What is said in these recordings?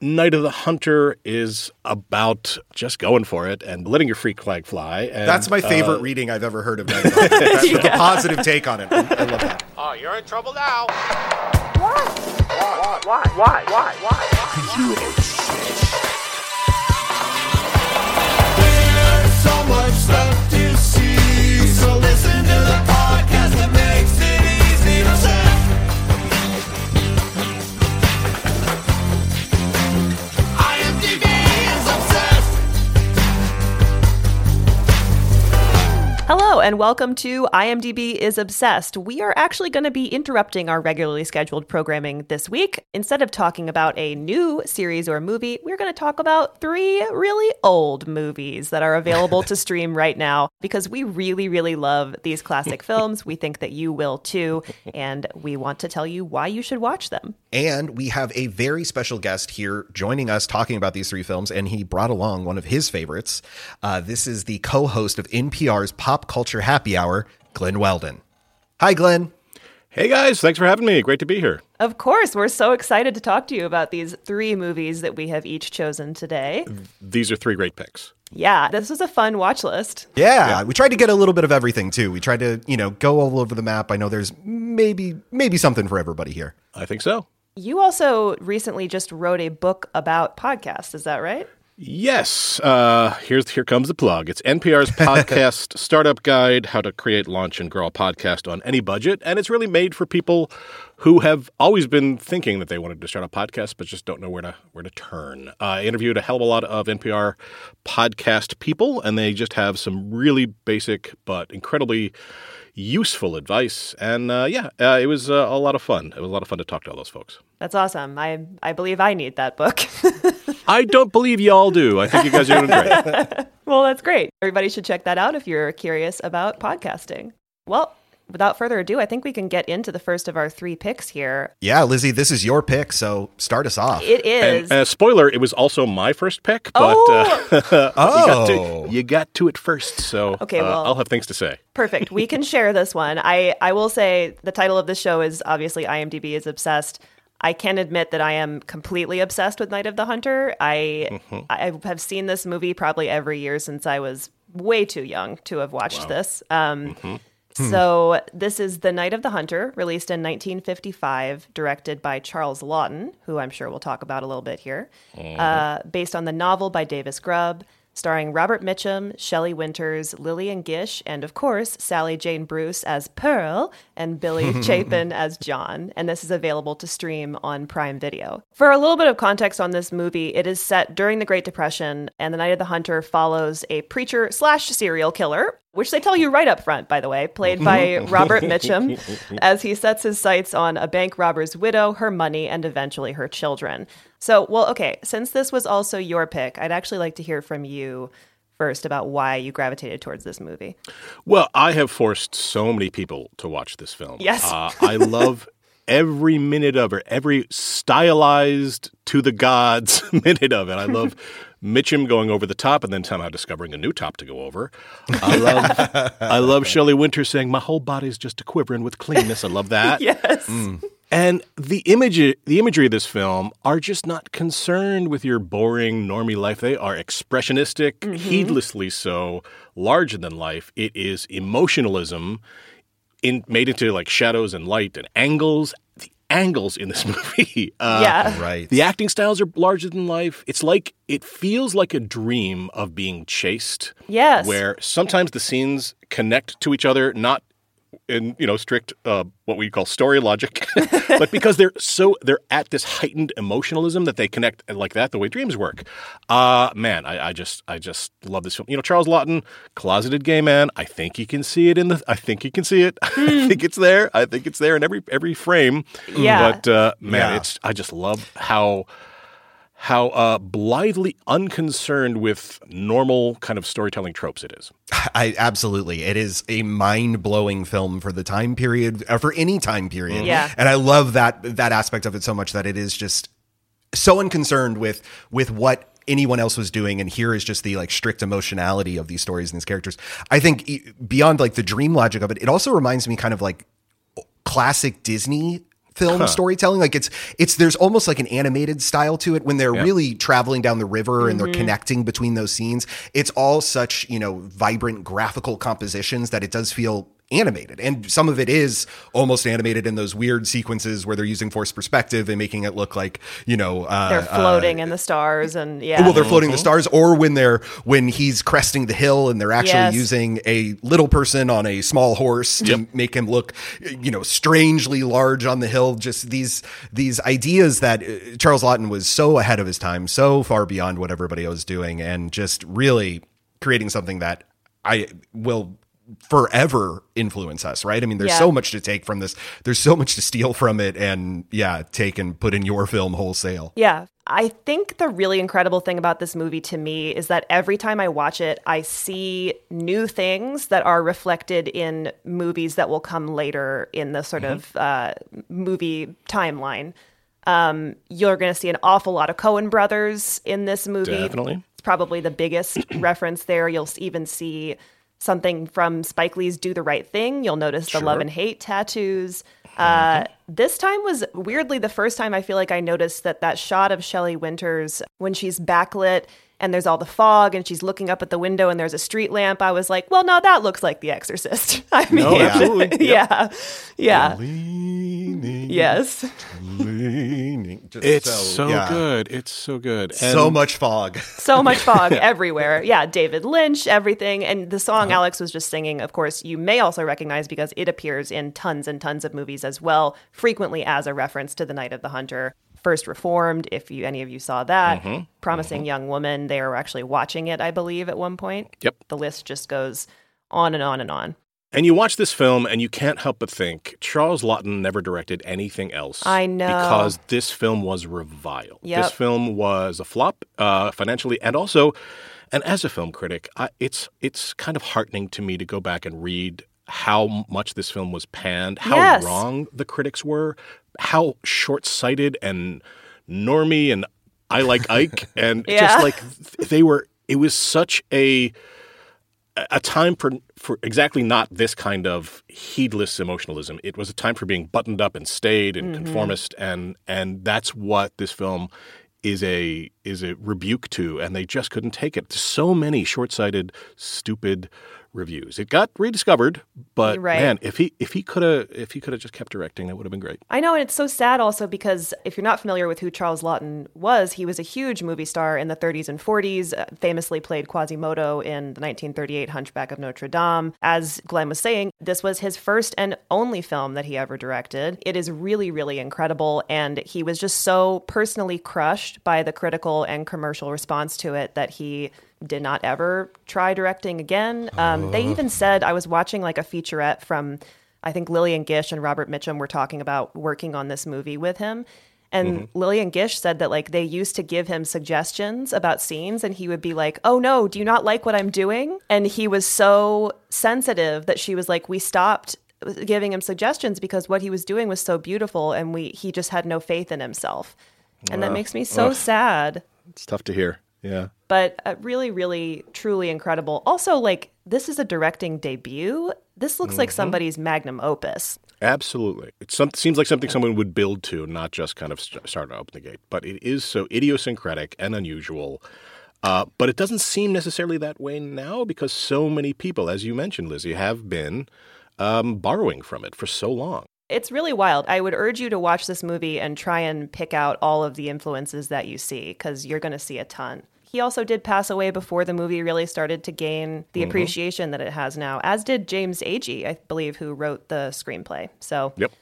Night of the Hunter is about just going for it and letting your freak flag fly. And, That's my favorite uh, reading I've ever heard of Night of the Hunter. That's with a positive take on it. I, I love that. Oh, you're in trouble now. Why? Why? Why? Why? Why? Why? There's Hello, and welcome to IMDb is Obsessed. We are actually going to be interrupting our regularly scheduled programming this week. Instead of talking about a new series or movie, we're going to talk about three really old movies that are available to stream right now because we really, really love these classic films. We think that you will too, and we want to tell you why you should watch them. And we have a very special guest here joining us talking about these three films, and he brought along one of his favorites. Uh, this is the co host of NPR's Pop Culture Happy Hour, Glen Weldon. Hi, Glen. Hey guys, thanks for having me. Great to be here. Of course, we're so excited to talk to you about these three movies that we have each chosen today. These are three great picks. Yeah, this was a fun watch list. Yeah, we tried to get a little bit of everything too. We tried to, you know, go all over the map. I know there's maybe maybe something for everybody here. I think so. You also recently just wrote a book about podcasts, is that right? Yes. Uh, here's here comes the plug. It's NPR's podcast startup guide: how to create, launch, and grow a podcast on any budget. And it's really made for people who have always been thinking that they wanted to start a podcast, but just don't know where to where to turn. Uh, I interviewed a hell of a lot of NPR podcast people, and they just have some really basic but incredibly useful advice. And uh, yeah, uh, it was uh, a lot of fun. It was a lot of fun to talk to all those folks. That's awesome. I I believe I need that book. I don't believe y'all do. I think you guys are doing great. well, that's great. Everybody should check that out if you're curious about podcasting. Well, without further ado, I think we can get into the first of our three picks here. Yeah, Lizzie, this is your pick, so start us off. It is. And uh, spoiler, it was also my first pick, but Oh! uh, you, got Oh. to, you got to it first. So Okay, uh, well- I'll have things to say. Perfect. We can share this one. I, I will say the title of the show is obviously IMDb is obsessed. I can admit that I am completely obsessed with Night of the Hunter. I I have seen this movie probably every year since I was way too young to have watched this. Um, So this is The Night of the Hunter, released in 1955, directed by Charles Laughton, who I'm sure we'll talk about a little bit here, uh, based on the novel by Davis Grubb, starring Robert Mitchum, Shelley Winters, Lillian Gish, and of course Sally Jane Bruce as Pearl and Billy Chapin as John. And this is available to stream on Prime Video. For a little bit of context on this movie, it is set during the Great Depression, and The Night of the Hunter follows a preacher slash serial killer which they tell you right up front, by the way, played by Robert Mitchum, as he sets his sights on a bank robber's widow, her money, and eventually her children. So, well, okay, since this was also your pick, I'd actually like to hear from you first about why you gravitated towards this movie. Well, I have forced so many people to watch this film. Yes. Uh, I love every minute of it, every stylized to the gods minute of it. I love Mitchum going over the top and then somehow discovering a new top to go over. I love I love Shelley Winter saying, My whole body's just a quivering with cleanness. I love that. Yes. Mm. And the image, the imagery of this film are just not concerned with your boring normie life. They are expressionistic, mm-hmm. heedlessly so, larger than life. It is emotionalism in made into like shadows and light and angles. The angles in this movie, uh, Yeah. Right. The acting styles are larger than life. It's like it feels like a dream of being chased. Yes. Where sometimes the scenes connect to each other, not in you know strict uh, what we call story logic, but because they're so they're at this heightened emotionalism that they connect like that the way dreams work. Uh man, I, I just I just love this film. You know, Charles Laughton, closeted gay man. I think you can see it in the. I think you can see it. I think it's there. I think it's there in every every frame. Yeah. But uh, man, Yeah. it's I just love how how uh, blithely unconcerned with normal kind of storytelling tropes it is. I absolutely. It is a mind-blowing film for the time period uh, for any time period. Yeah. And I love that that aspect of it so much that it is just so unconcerned with with what anyone else was doing and here is just the like strict emotionality of these stories and these characters. I think e- beyond like the dream logic of it, it also reminds me kind of like classic Disney film storytelling. Like it's it's there's almost like an animated style to it when they're really traveling down the river and they're mm-hmm. connecting between those scenes. It's all such, you know, vibrant graphical compositions that it does feel animated. And some of it is almost animated in those weird sequences where they're using forced perspective and making it look like, you know, uh, They're floating in the stars and yeah. well, they're floating the stars, or when they're when he's cresting the hill and they're actually Yes. using a little person on a small horse to make him look, you know, strangely large on the hill. Just these these ideas that uh, Charles Laughton was so ahead of his time, so far beyond what everybody else was doing, and just really creating something that I will forever influence us right i mean there's Yeah. so much to take from this there's so much to steal from it and yeah take and put in your film wholesale Yeah. I think the really incredible thing about this movie to me is that every time I watch it, I see new things that are reflected in movies that will come later in the sort of uh, movie timeline. Um, you're going to see an awful lot of Coen brothers in this movie. Definitely. It's probably the biggest reference there. You'll even see something from Spike Lee's Do the Right Thing. You'll notice the love and hate tattoos. Uh, this time was weirdly the first time I feel like I noticed that that shot of Shelley Winters when she's backlit and there's all the fog and she's looking up at the window and there's a street lamp. I was like, well, no, that looks like The Exorcist. I mean, No, absolutely. yeah, yeah, leaning yes. leaning. Just It's so, yeah. good. It's so good. So much fog. so much fog everywhere. Yeah, David Lynch, everything. And the song uh-huh. Alex was just singing, of course, you may also recognize because it appears in tons and tons of movies as well, frequently as a reference to The Night of the Hunter. First Reformed, if you any of you saw that. Promising Young Woman, they were actually watching it, I believe, at one point. Yep. The list just goes on and on and on. And you watch this film and you can't help but think Charles Laughton never directed anything else. I know. Because this film was reviled. Yep. This film was a flop uh, financially and also, and as a film critic, I, it's it's kind of heartening to me to go back and read how much this film was panned, how Yes. wrong the critics were, how short-sighted and normy and I like Ike and Yeah. just like they were it was such a a time for for exactly not this kind of heedless emotionalism. It was a time for being buttoned up and staid and mm-hmm. conformist, and and that's what this film is a is a rebuke to, and they just couldn't take it. So many short sighted, stupid reviews. It got rediscovered, but Right. man, if he if he could have if he could have just kept directing, that would have been great. I know, and it's so sad also because if you're not familiar with who Charles Laughton was, he was a huge movie star in the 30s and 40s, uh, famously played Quasimodo in the 1938 Hunchback of Notre Dame. As Glen was saying, this was his first and only film that he ever directed. It is really, really incredible, and he was just so personally crushed by the critical and commercial response to it that he did not ever try directing again. Um, They even said, I was watching like a featurette from I think Lillian Gish and Robert Mitchum were talking about working on this movie with him. And Lillian Gish said that like they used to give him suggestions about scenes and he would be like, "Oh no, do you not like what I'm doing?" And he was so sensitive that she was like, "We stopped giving him suggestions because what he was doing was so beautiful and we he just had no faith in himself." And that makes me so sad It's tough to hear. Yeah. but uh, really, really, truly incredible. Also, like this is a directing debut. This looks like somebody's magnum opus. Absolutely. It some, seems like something someone would build to, not just kind of st- start to open the gate. But it is so idiosyncratic and unusual. Uh, but it doesn't seem necessarily that way now because so many people, as you mentioned, Lizzie, have been um, borrowing from it for so long. It's really wild. I would urge you to watch this movie and try and pick out all of the influences that you see because you're going to see a ton. He also did pass away before the movie really started to gain the mm-hmm. appreciation that it has now, as did James Agee, I believe, who wrote the screenplay. So Yep.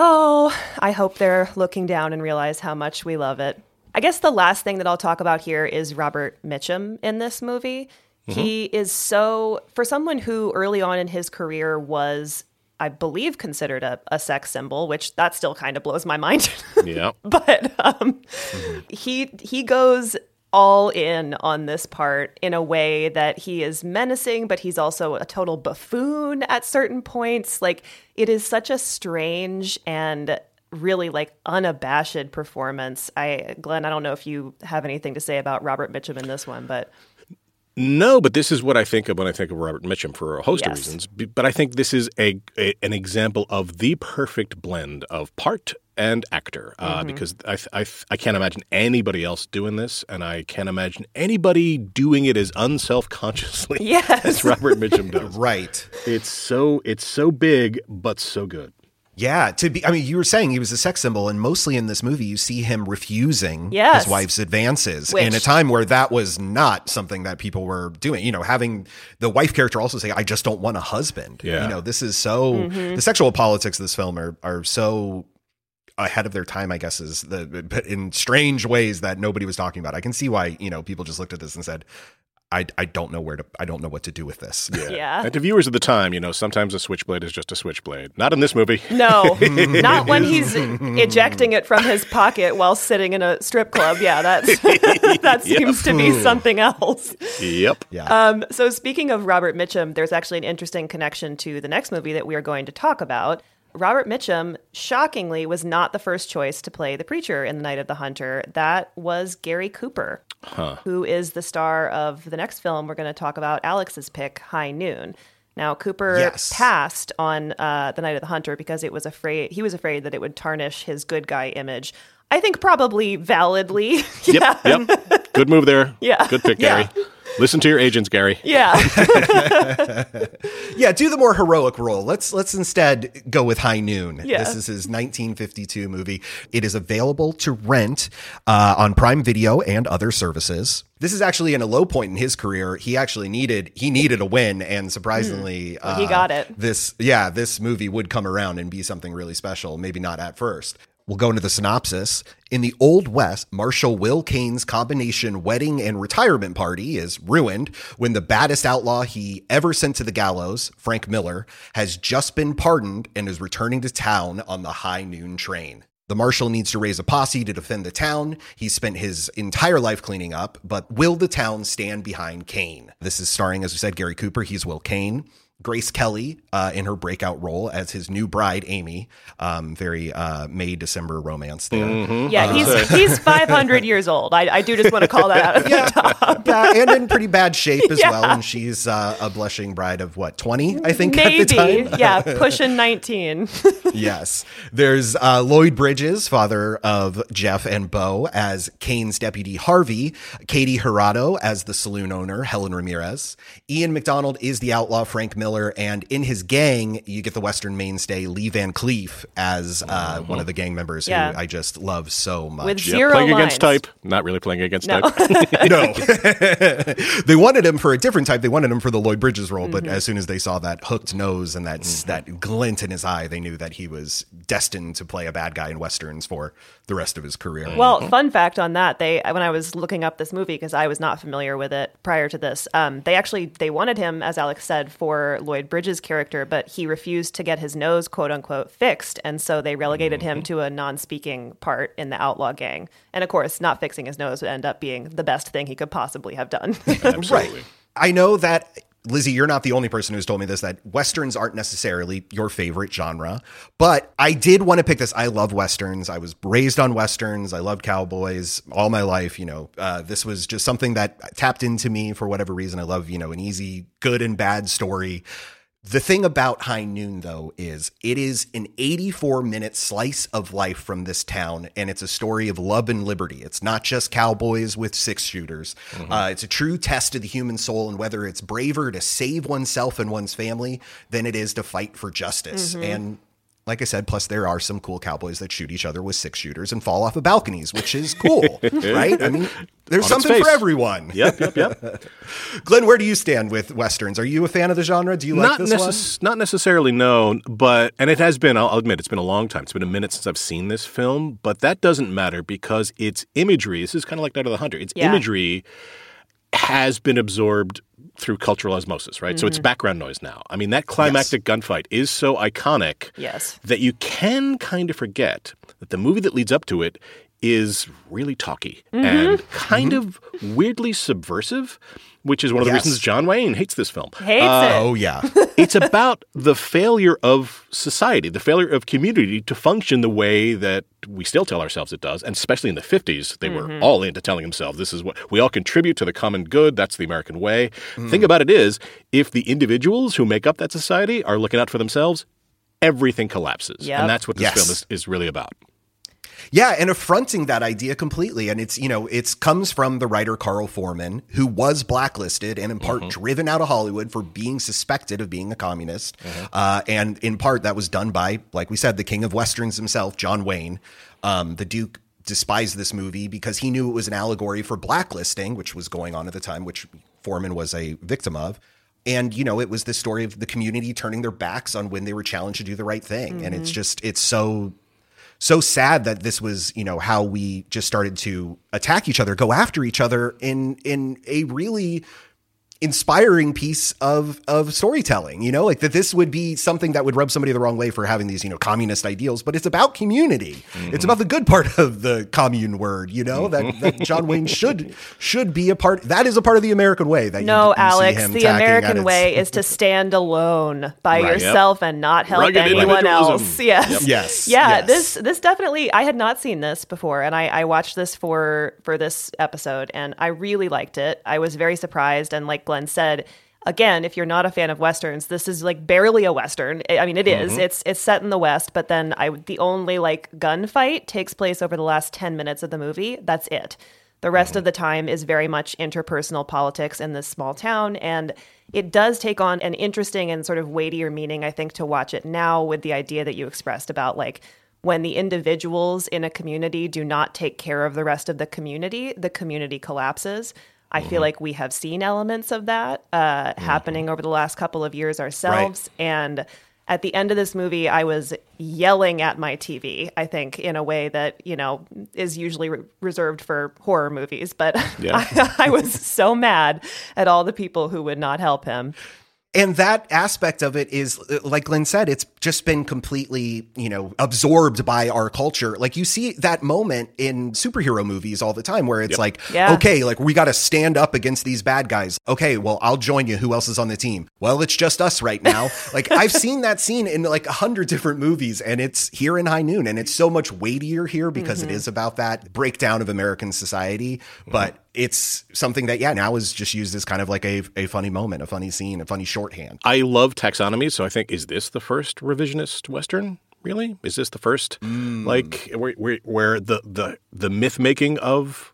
Oh, I hope they're looking down and realize how much we love it. I guess the last thing that I'll talk about here is Robert Mitchum in this movie. Mm-hmm. He is so, for someone who early on in his career was, I believe, considered a, a sex symbol, which that still kind of blows my mind. Yeah. but um, mm-hmm. he he goes all in on this part in a way that he is menacing, but he's also a total buffoon at certain points. Like it is such a strange and really like unabashed performance. I Glen, I don't know if you have anything to say about Robert Mitchum in this one, but No, but this is what I think of when I think of Robert Mitchum for a host of reasons. But I think this is a, a an example of the perfect blend of part and actor uh, because I, I, I can't imagine anybody else doing this, and I can't imagine anybody doing it as unself consciously Yes. as Robert Mitchum does. Right. It's so it's so big, but so good. Yeah, to be I mean, you were saying he was a sex symbol, and mostly in this movie you see him refusing Yes. his wife's advances Which- in a time where that was not something that people were doing. You know, having the wife character also say, I just don't want a husband. Yeah. You know, this is so Mm-hmm. the sexual politics of this film are are so ahead of their time, I guess, is the but in strange ways that nobody was talking about. I can see why, you know, people just looked at this and said, I, I don't know where to I don't know what to do with this. Yeah. And to viewers of the time, you know, sometimes a switchblade is just a switchblade. Not in this movie. No, not when he's ejecting it from his pocket while sitting in a strip club. Yeah, that's that seems to be something else. Yep. Yeah. Um, so speaking of Robert Mitchum, there's actually an interesting connection to the next movie that we are going to talk about. Robert Mitchum, shockingly, was not the first choice to play the preacher in The Night of the Hunter. That was Gary Cooper, who is the star of the next film we're going to talk about, Alex's pick, High Noon. Now Cooper Yes. passed on uh, the Night of the Hunter because it was afraid he was afraid that it would tarnish his good guy image. I think probably validly. Yep. Yep. Good move there. Yeah. Good pick, Gary. Listen to your agents, Gary. yeah. Yeah, do the more heroic role. Let's let's instead go with High Noon. Yeah. This is his 1952 movie. It is available to rent uh, on Prime Video and other services. This is actually in a low point in his career. He actually needed he needed a win, and surprisingly, Well, he uh, got it. This yeah, this movie would come around and be something really special. Maybe not at first. We'll go into the synopsis. In the Old West, Marshal Will Kane's combination wedding and retirement party is ruined when the baddest outlaw he ever sent to the gallows, Frank Miller, has just been pardoned and is returning to town on the high noon train. The marshal needs to raise a posse to defend the town. He spent his entire life cleaning up, but will the town stand behind Kane? This is starring, as we said, Gary Cooper. He's Will Kane. Grace Kelly uh, in her breakout role as his new bride, Amy. Um, very uh, May December romance there. Yeah, he's he's 500 years old. I, I do just want to call that out at the top. yeah, and in pretty bad shape as Yeah. well. And she's uh, a blushing bride of what, 20, I think, Maybe, at the time? yeah, pushing 19. yes. There's uh, Lloyd Bridges, father of Jeff and Bo, as Kane's deputy Harvey, Katy Jurado as the saloon owner, Helen Ramirez. Ian MacDonald is the outlaw Frank Miller, and in his gang, you get the Western mainstay Lee Van Cleef as uh, one of the gang members Yeah. who I just love so much. With Yep. zero playing lines. against type. Not really playing against No. type. no. they wanted him for a different type. They wanted him for the Lloyd Bridges role, but as soon as they saw that hooked nose and that that glint in his eye, they knew that he was destined to play a bad guy in westerns for the rest of his career. Well, fun fact on that, they when I was looking up this movie because I was not familiar with it prior to this, um, they actually they wanted him, as Alex said, for Lloyd Bridges' character, but he refused to get his nose quote unquote fixed, and so they relegated him mm-hmm. to a non-speaking part in the outlaw gang. And of course, not fixing his nose would end up being the best thing he could possibly have done. right. I know that Lizzie, you're not the only person who's told me this that westerns aren't necessarily your favorite genre, but I did want to pick this. I love westerns. I was raised on westerns. I loved cowboys all my life. You know, uh, this was just something that tapped into me for whatever reason. I love, you know, an easy, good and bad story. The thing about High Noon, though, is it is an 84 minute slice of life from this town, and it's a story of love and liberty. It's not just cowboys with six shooters. Uh, it's a true test of the human soul and whether it's braver to save oneself and one's family than it is to fight for justice. And like I said, plus there are some cool cowboys that shoot each other with six shooters and fall off of balconies, which is cool, right? I mean, there's On something for everyone. Yep, yep, yep. Glen, where do you stand with westerns? Are you a fan of the genre? Do you like not, this one? not necessarily known, but and it has been. I'll I'll admit it's been a long time. It's been a minute since I've seen this film, but that doesn't matter because its imagery. This is kind of like Night of the Hunter. Its Yeah. imagery has been absorbed through cultural osmosis, right? So Mm-hmm. it's background noise now. I mean, that climactic gunfight is so iconic Yes. that you can kind of forget that the movie that leads up to it is really talky Mm-hmm. and kind of weirdly subversive, which is one of the Yes. reasons John Wayne hates this film Hates uh, Oh yeah. it's about the failure of society, the failure of community to function the way that we still tell ourselves it does. And especially in the 50s, they were mm-hmm. all into telling themselves this is what we all contribute to the common good. That's the American way. Mm. Thing about it is, if the individuals who make up that society are looking out for themselves, everything collapses. Yep. And that's what this Yes. film is, is really about. Yeah, and affronting that idea completely. And it's, you know, it's comes from the writer Carl Foreman, who was blacklisted and in part driven out of Hollywood for being suspected of being a communist. Uh, and in part that was done by, like we said, the king of westerns himself, John Wayne. Um, the Duke despised this movie because he knew it was an allegory for blacklisting, which was going on at the time, which Foreman was a victim of. And, you know, it was the story of the community turning their backs on when they were challenged to do the right thing. And it's just, it's so so sad that this was you know how we just started to attack each other go after each other in in a really inspiring piece of of storytelling you know like that this would be something that would rub somebody the wrong way for having these you know communist ideals but it's about community it's mm-hmm. about the good part of the commune word you know that, that john wayne should should be a part that is a part of the american way that No, you see Alex, him the American its- way is to stand alone by Right. yourself and not help Rugged anyone else. Yes. Yes, Yeah, yes. this this definitely I had not seen this before and I, I watched this for for this episode and I really liked it. I was very surprised and like Glen said, again, if you're not a fan of westerns, this is like barely a western. I mean, it is. Mm-hmm. It's it's set in the West, but then I the only like gunfight takes place over the last ten minutes of the movie. That's it. The rest mm-hmm. of the time is very much interpersonal politics in this small town, and it does take on an interesting and sort of weightier meaning, I think, to watch it now with the idea that you expressed about like when the individuals in a community do not take care of the rest of the community, the community collapses. I feel like we have seen elements of that uh, happening over the last couple of years ourselves. And at the end of this movie, I was yelling at my TV, I think, in a way that, you know, is usually re- reserved for horror movies. But Yeah. I, I was so mad at all the people who would not help him. And that aspect of it is uh, like glen said it's just been completely you know absorbed by our culture. Like you see that moment in superhero movies all the time where it's like Yeah. okay like we got to stand up against these bad guys. Okay well i'll join you. Who else is on the team? Well it's just us right now. Like i've seen that scene in like a hundred different movies and it's here in high noon and it's so much weightier here because it is about that breakdown of american society. But it's something that yeah now is just used as kind of like a, a funny moment a funny scene a funny shorthand I love taxonomy, so I think is this the first revisionist western? Really, is this the first mm. like where, where, where the the the myth making of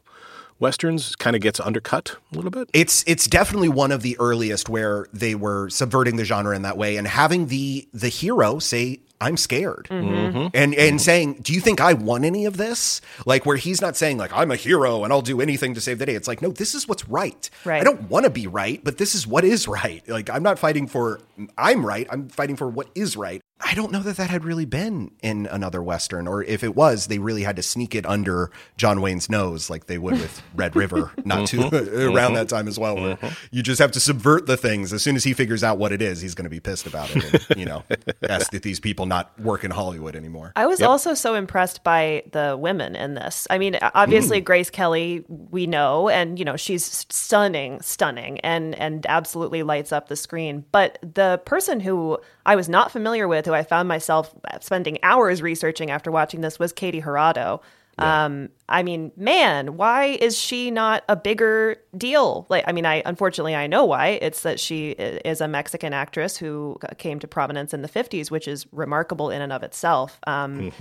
westerns kind of gets undercut a little bit? it's it's definitely one of the earliest where they were subverting the genre in that way and having the the hero say I'm scared. Mm-hmm. And and saying, "Do you think I won any of this?" Like where he's not saying like I'm a hero and I'll do anything to save the day. It's like, "No, this is what's right. Right. I don't want to be right, but this is what is right. Like I'm not fighting for I'm right. I'm fighting for what is right." I don't know that that had really been in another western or if it was, they really had to sneak it under John Wayne's nose like they would with Red River not too mm-hmm. around that mm-hmm. time as well where mm-hmm. you just have to subvert the things as soon as he figures out what it is, he's going to be pissed about it and, you know, ask that these people not work in Hollywood anymore. I was also so impressed by the women in this. I mean, obviously mm. Grace Kelly, we know, and you know she's stunning, stunning, and and absolutely lights up the screen. But the person who I was not familiar with, who I found myself spending hours researching after watching this, was Katy Jurado. Um, I mean, man, why is she not a bigger deal? Like, I mean, I unfortunately I know why. It's that she is a Mexican actress who came to prominence in the '50s, which is remarkable in and of itself. Um,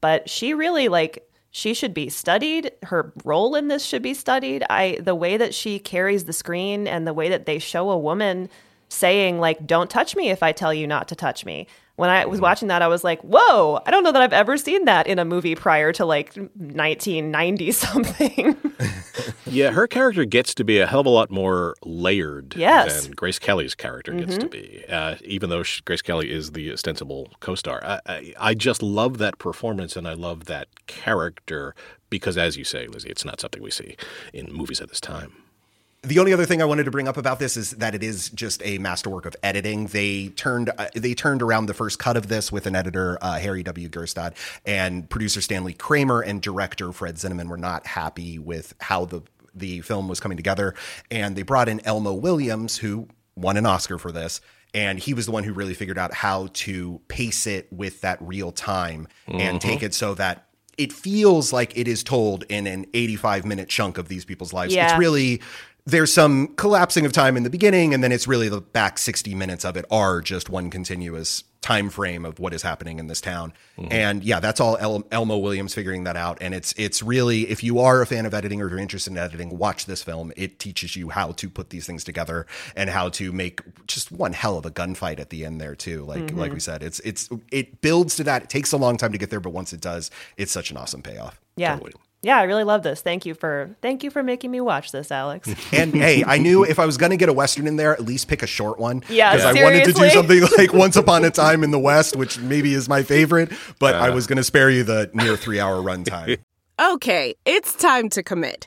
but she really like she should be studied her role in this should be studied i the way that she carries the screen and the way that they show a woman saying like don't touch me if i tell you not to touch me when i was watching that i was like whoa i don't know that i've ever seen that in a movie prior to like 1990 something Yeah, her character gets to be a hell of a lot more layered Yes. than Grace Kelly's character gets to be. Uh, even though she, Grace Kelly is the ostensible co-star, I, I, I just love that performance and I love that character because, as you say, Lizzie, it's not something we see in movies at this time. The only other thing I wanted to bring up about this is that it is just a masterwork of editing. They turned uh, they turned around the first cut of this with an editor uh, Harry W. Gerstad and producer Stanley Kramer and director Fred Zinnemann were not happy with how the the film was coming together, and they brought in Elmo Williams, who won an Oscar for this. And he was the one who really figured out how to pace it with that real time and take it so that it feels like it is told in an 85 minute chunk of these people's lives. Yeah. It's really there's some collapsing of time in the beginning, and then it's really the back 60 minutes of it are just one continuous time frame of what is happening in this town. Mm-hmm. And yeah, that's all El- Elmo Williams figuring that out. And it's it's really if you are a fan of editing or if you're interested in editing, watch this film. It teaches you how to put these things together and how to make just one hell of a gunfight at the end there too. Like like mm-hmm. we said, it's it's it builds to that. It takes a long time to get there, but once it does, it's such an awesome payoff. Yeah. Totally. Yeah, I really love this. Thank you for thank you for making me watch this, Alex. And hey, I knew if I was going to get a western in there, at least pick a short one. Yeah, because I wanted to do something like Once Upon a Time in the West, which maybe is my favorite. But I was going to spare you the near three hour runtime. Okay, it's time to commit.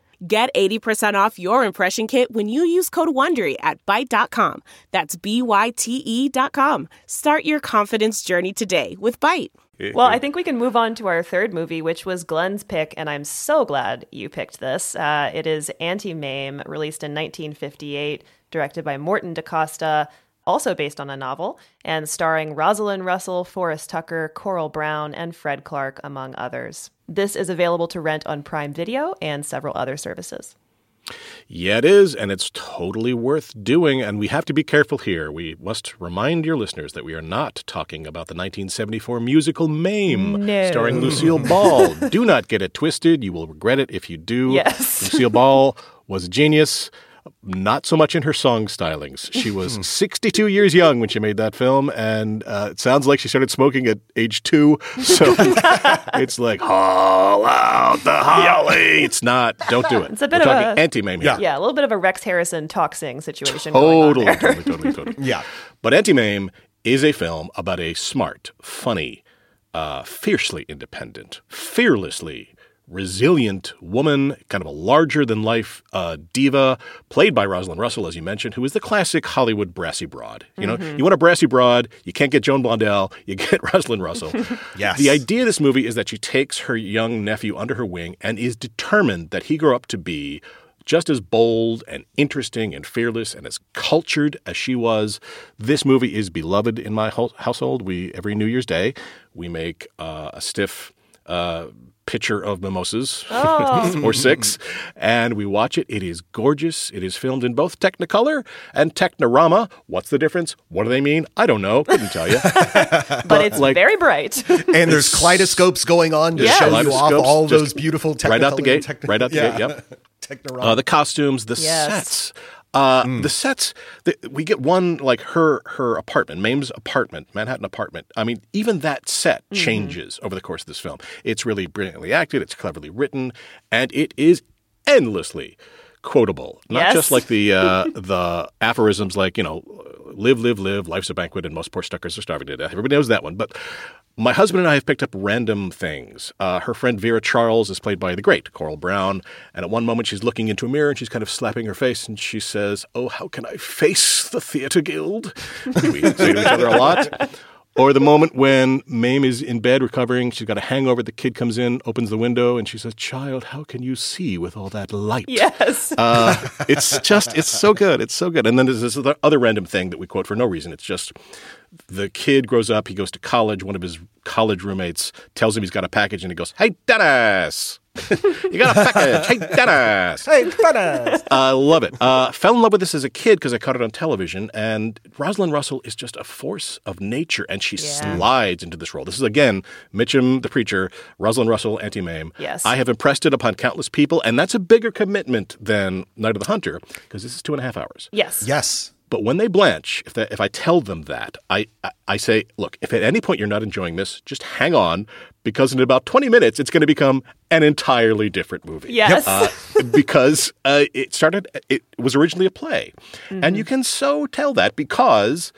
Get 80% off your impression kit when you use code WONDERY at Byte.com. That's B-Y-T-E dot com. Start your confidence journey today with Byte. Well, I think we can move on to our third movie, which was Glen's pick, and I'm so glad you picked this. Uh, it is Auntie Mame, released in 1958, directed by Morton DaCosta, also based on a novel, and starring Rosalind Russell, Forrest Tucker, Coral Browne, and Fred Clark, among others. This is available to rent on Prime Video and several other services. Yeah, it is, and it's totally worth doing. And we have to be careful here. We must remind your listeners that we are not talking about the 1974 musical Mame, No. starring Lucille Ball. do not get it twisted. You will regret it if you do. Yes. Lucille Ball was a genius. Not so much in her song stylings. She was 62 years young when she made that film, and uh, it sounds like she started smoking at age two. So it's like, haul out the holly. It's not. Don't do it. It's a bit We're of talking a- Auntie Mame here. Yeah, a little bit of a Rex Harrison talk sing situation. going on Totally, totally, totally, totally. Yeah. But Auntie Mame is a film about a smart, funny, uh, fiercely independent, fearlessly resilient woman, kind of a larger than life uh, diva, played by Rosalind Russell, as you mentioned, who is the classic Hollywood brassy broad. You know, you want a brassy broad, you can't get Joan Blondell, you get Rosalind Russell. Yes. The idea of this movie is that she takes her young nephew under her wing and is determined that he grow up to be just as bold and interesting and fearless and as cultured as she was. This movie is beloved in my hou- household. We every New Year's Day we make uh, a stiff uh, pitcher of mimosas or six, and we watch it. It is gorgeous. It is filmed in both Technicolor and Technirama. What's the difference? What do they mean? I don't know. Couldn't tell you. But it's like- very bright. And there's kaleidoscopes going on to Yes. show you off all those beautiful right out the gate, techni- right out the yeah. gate, yep. Technirama. Uh, the costumes, the Yes. sets. Uh, The sets. The, we get one like her her apartment, Mame's apartment, Manhattan apartment. I mean, even that set changes over the course of this film. It's really brilliantly acted. It's cleverly written, and it is endlessly quotable. Not Yes. just like the uh, the aphorisms like you know, live, live, live. Life's a banquet, and most poor stuckers are starving to death. Everybody knows that one, but. My husband and I have picked up random things. Uh, her friend Vera Charles is played by the great Coral Browne, and at one moment she's looking into a mirror and she's kind of slapping her face, and she says, "Oh, how can I face the theater guild?" We say to each other a lot. Or the moment when Mame is in bed recovering, she's got a hangover. The kid comes in, opens the window, and she says, "Child, how can you see with all that light?" yes. Uh, it's just, it's so good. It's so good. And then there's this other- other random thing that we quote for no reason. It's just the kid grows up, he goes to college. One of his college roommates tells him he's got a package, and he goes, Hey, Dennis, you got a package. Hey, Dennis. Hey, badass. I love it. Uh, fell in love with this as a kid because I caught it on television. And Rosalind Russell is just a force of nature, and she Yeah. slides into this role. This is again Mitchum, the preacher, Rosalind Russell, Auntie Mame. Yes. I have impressed it upon countless people, and that's a bigger commitment than Night of the Hunter because this is two and a half hours. yes. yes. But when they blanch, if, that, if I tell them that, I, I, I say, look, if at any point you're not enjoying this, just hang on because in about 20 minutes, it's going to become an entirely different movie. Yes. Uh, because uh, it started, it was originally a play. And you can so tell that because.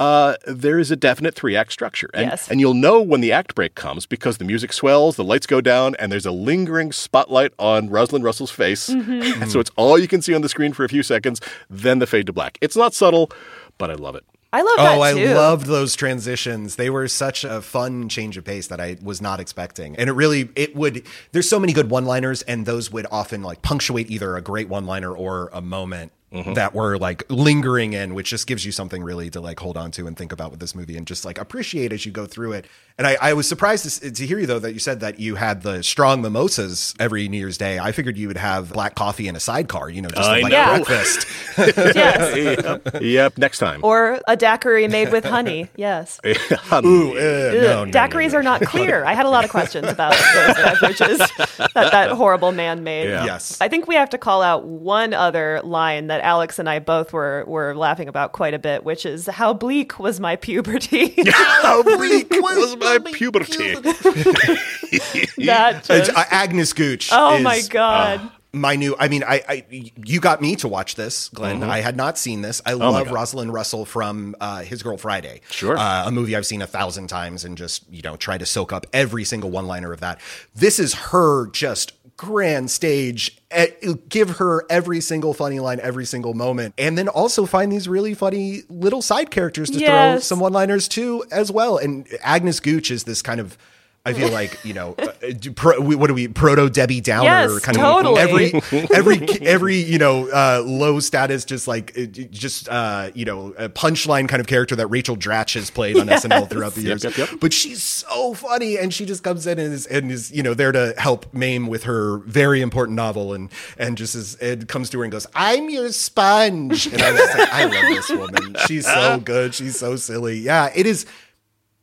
Uh, there is a definite three act structure. And, Yes. and you'll know when the act break comes because the music swells, the lights go down, and there's a lingering spotlight on Rosalind Russell's face. And so it's all you can see on the screen for a few seconds, then the fade to black. It's not subtle, but I love it. I love that Oh, I too. loved those transitions. They were such a fun change of pace that I was not expecting. And it really it would there's so many good one-liners and those would often like punctuate either a great one-liner or a moment that were like lingering in, which just gives you something really to like hold on to and think about with this movie and just like appreciate as you go through it. And I, I was surprised to, to hear you though that you said that you had the strong mimosas every New Year's Day. I figured you would have black coffee in a sidecar, you know, just I like know. breakfast. yes. yep. yep. Next time. Or a daiquiri made with honey. Yes. Ooh, uh, Ugh, no, no, no, Daiquiris no. are not clear. I had a lot of questions about those beverages that that horrible man made. Yeah. Yes. I think we have to call out one other line that Alex and I both were were laughing about quite a bit, which is how bleak was my puberty. How bleak was my puberty. that Uh, just, uh, Agnes Gooch. oh is, my god. uh, my new. I mean, I, I you got me to watch this, Glen. Mm-hmm. I had not seen this. I Oh love God. Rosalind Russell from uh, His Girl Friday. Sure. uh, a movie I've seen a thousand times and just you know try to soak up every single one liner of that. This is her just grand stage. Eh, Give her every single funny line, every single moment, and then also find these really funny little side characters to throw Yes. some one liners too as well. And Agnes Gooch is this kind of. I feel like you know, uh, pro, what do we proto Debbie Downer Yes, kind totally. of every every every you know uh, low status just like uh, just uh, you know a punchline kind of character that Rachel Dratch has played on SNL throughout the years. yep, yep. But she's so funny, and she just comes in and is and is you know there to help Mame with her very important novel, and and just as it comes to her and goes, "I'm your sponge," and I was like, I love this woman. She's so good. She's so silly. Yeah, it is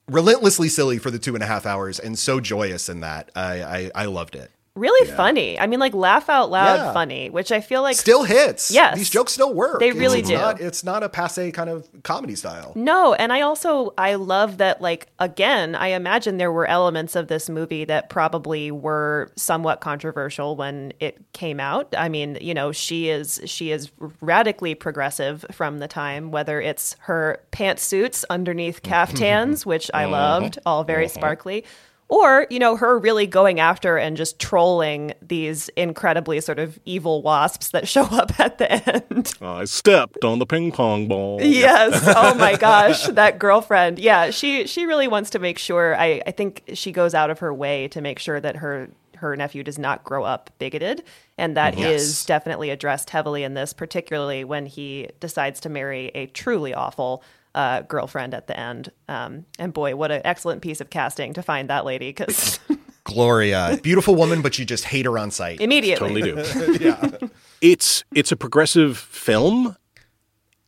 relentlessly silly for the two and a half hours and so joyous in that. I I, I loved it. Really funny. I mean, like laugh out loud Yeah. funny, which I feel like Still hits. Yes. these jokes still work. They really it's do. Not, it's not a passe kind of comedy style. No, and I also I love that like again, I imagine there were elements of this movie that probably were somewhat controversial when it came out. I mean, you know, she is she is radically progressive from the time whether it's her pantsuits underneath mm-hmm. caftans, which I mm-hmm. loved, all very mm-hmm. sparkly. Or, you know, her really going after and just trolling these incredibly sort of evil wasps that show up at the end. I stepped on the ping pong ball. Yes. Oh my gosh, that girlfriend. Yeah, she she really wants to make sure. I I think she goes out of her way to make sure that her her nephew does not grow up bigoted, and that mm-hmm. is Yes. definitely addressed heavily in this, particularly when he decides to marry a truly awful. Uh, girlfriend at the end, um, and boy, what an excellent piece of casting to find that lady because Gloria, beautiful woman, but you just hate her on sight. immediately, Totally do. yeah. It's it's a progressive film,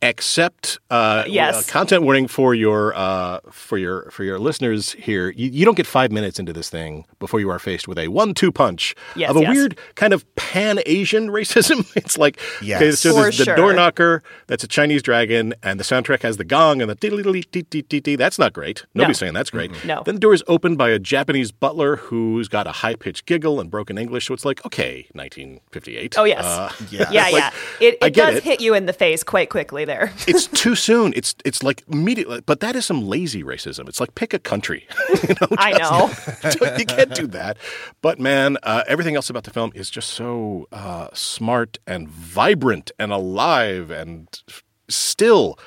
except uh, Yes. uh, content warning for your uh, for your for your listeners here. You, you don't get five minutes into this thing before you are faced with a one-two punch Yes, of a yes. weird kind of pan-Asian racism. It's like Yes. okay, so For there's the sure. door knocker that's a Chinese dragon, and the soundtrack has the gong and the dee. That's not great. Nobody's saying that's great. No. Then the door is opened by a Japanese butler who's got a high-pitched giggle and broken English. So it's like okay, 1958. oh yes, Uh, yeah. yeah, Like, yeah. It, I it get does it. hit you in the face quite quickly there. it's too soon. It's it's like immediately, but that is some lazy racism. It's like pick a country. you know, I know. you can't do that. But man, uh, everything else about the film is just so uh, smart and vibrant and alive and still,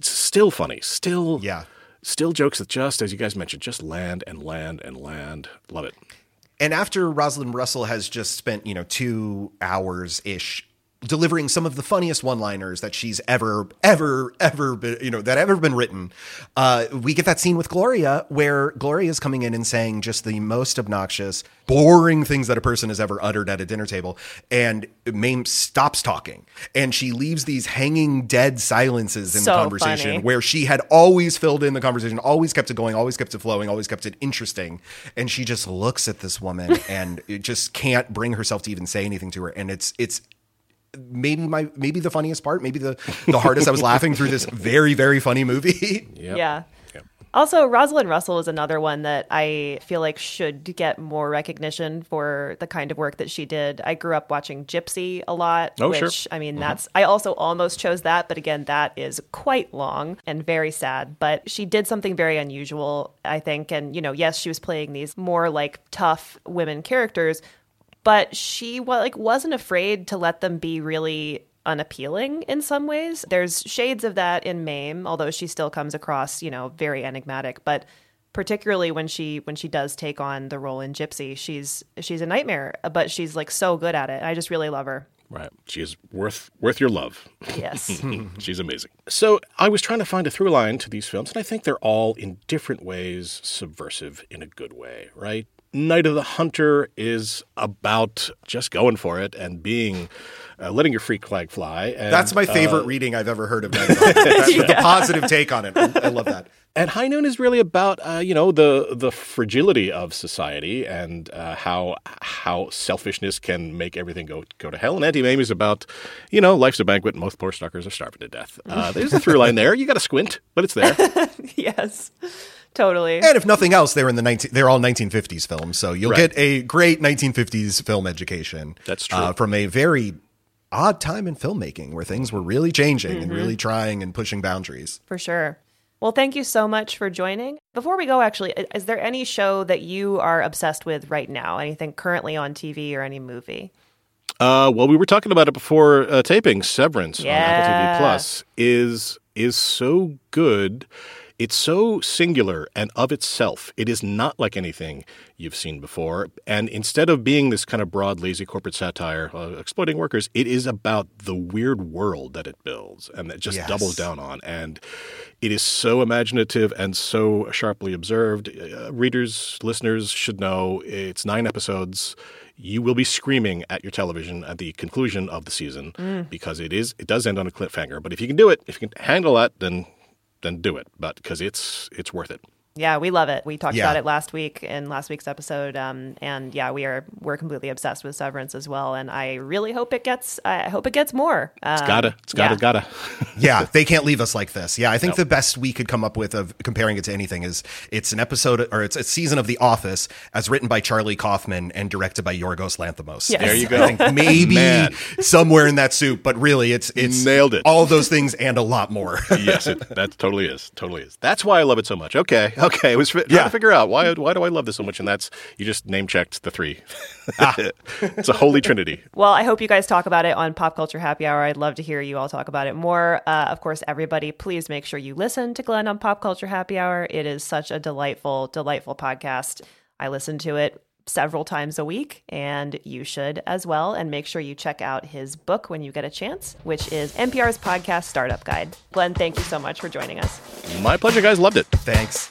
still funny. Still, Yeah. still jokes that just as you guys mentioned, just land and land and land. Love it. And after Rosalind Russell has just spent, you know, two hours ish delivering some of the funniest one-liners that she's ever, ever, ever been, you know, that ever been written, uh, we get that scene with Gloria where Gloria is coming in and saying just the most obnoxious, boring things that a person has ever uttered at a dinner table. And Mame stops talking and she leaves these hanging dead silences in So the conversation funny. where she had always filled in the conversation, always kept it going, always kept it flowing, always kept it interesting. And she just looks at this woman and it just can't bring herself to even say anything to her. And it's it's maybe my maybe the funniest part, maybe the the hardest. I was laughing through this very very funny movie. Yep. Yeah. Yep. Also, Rosalind Russell is another one that I feel like should get more recognition for the kind of work that she did. I grew up watching Gypsy a lot, Oh, which sure. I mean, mm-hmm. that's I also almost chose that, but again, that is quite long and very sad. But she did something very unusual, I think. And you know, yes, she was playing these more like tough women characters, but she like wasn't afraid to let them be really unappealing in some ways. There's shades of that in Mame, although she still comes across, you know, very enigmatic, but particularly when she when she does take on the role in Gypsy, she's she's a nightmare, but she's like so good at it. I just really love her. Right. She is worth worth your love. Yes. She's amazing. So I was trying to find a through line to these films, and I think they're all in different ways subversive in a good way, right? Night of the Hunter is about just going for it and being, uh, letting your freak flag fly. And, That's my favorite reading I've ever heard of. Night of the Hunter. That's the positive take on it. I, I love that. And High Noon is really about uh, you know the the fragility of society and uh, how how selfishness can make everything go go to hell. And Auntie Mame is about you know life's a banquet. and Most poor suckers are starving to death. Uh, there's a through line there. You got to squint, but it's there. yes. Totally. And if nothing else, they're in the 19, they're all 1950s films, so you'll Right. get a great 1950s film education. That's true. uh, from a very odd time in filmmaking where things were really changing and really trying and pushing boundaries. For sure. Well, thank you so much for joining. Before we go, actually, is there any show that you are obsessed with right now? Anything currently on TV or any movie? Uh, well, we were talking about it before uh, taping. Severance on Apple TV Plus is is so good. It's so singular and of itself. It is not like anything you've seen before. And instead of being this kind of broad, lazy corporate satire uh, exploiting workers, it is about the weird world that it builds and that just Yes. doubles down on. And it is so imaginative and so sharply observed. Uh, readers, listeners should know it's nine episodes you will be screaming at your television at the conclusion of the season because it is it does end on a cliffhanger. But if you can do it, if you can handle that, then then do it. But because it's it's worth it. Yeah, we love it. We talked Yeah. about it last week in last week's episode, um, and yeah, we are we're completely obsessed with Severance as well. And I really hope it gets I hope it gets more. Um, It's gotta, it's gotta, yeah. gotta. Yeah, they can't leave us like this. Yeah, I think the best we could come up with of comparing it to anything is it's an episode or it's a season of The Office as written by Charlie Kaufman and directed by Yorgos Lanthimos. Yes. There you go. I think maybe Man. somewhere in that soup, but really it's it's Nailed it. All those things and a lot more. yes, it, that totally is, totally is. That's why I love it so much. Okay, okay. I was fi- trying Yeah. to figure out why why do I love this so much, and that's you just name checked the three. it's a holy trinity. Well, I hope you guys talk about it on Pop Culture Happy Hour. I'd love to hear you all talk about it more. Uh, of course, everybody, please make sure you listen to Glen on Pop Culture Happy Hour. It is such a delightful, delightful podcast. I listen to it several times a week, and you should as well. And make sure you check out his book when you get a chance, which is NPR's Podcast Startup Guide. Glen, thank you so much for joining us. My pleasure, guys. Loved it. Thanks.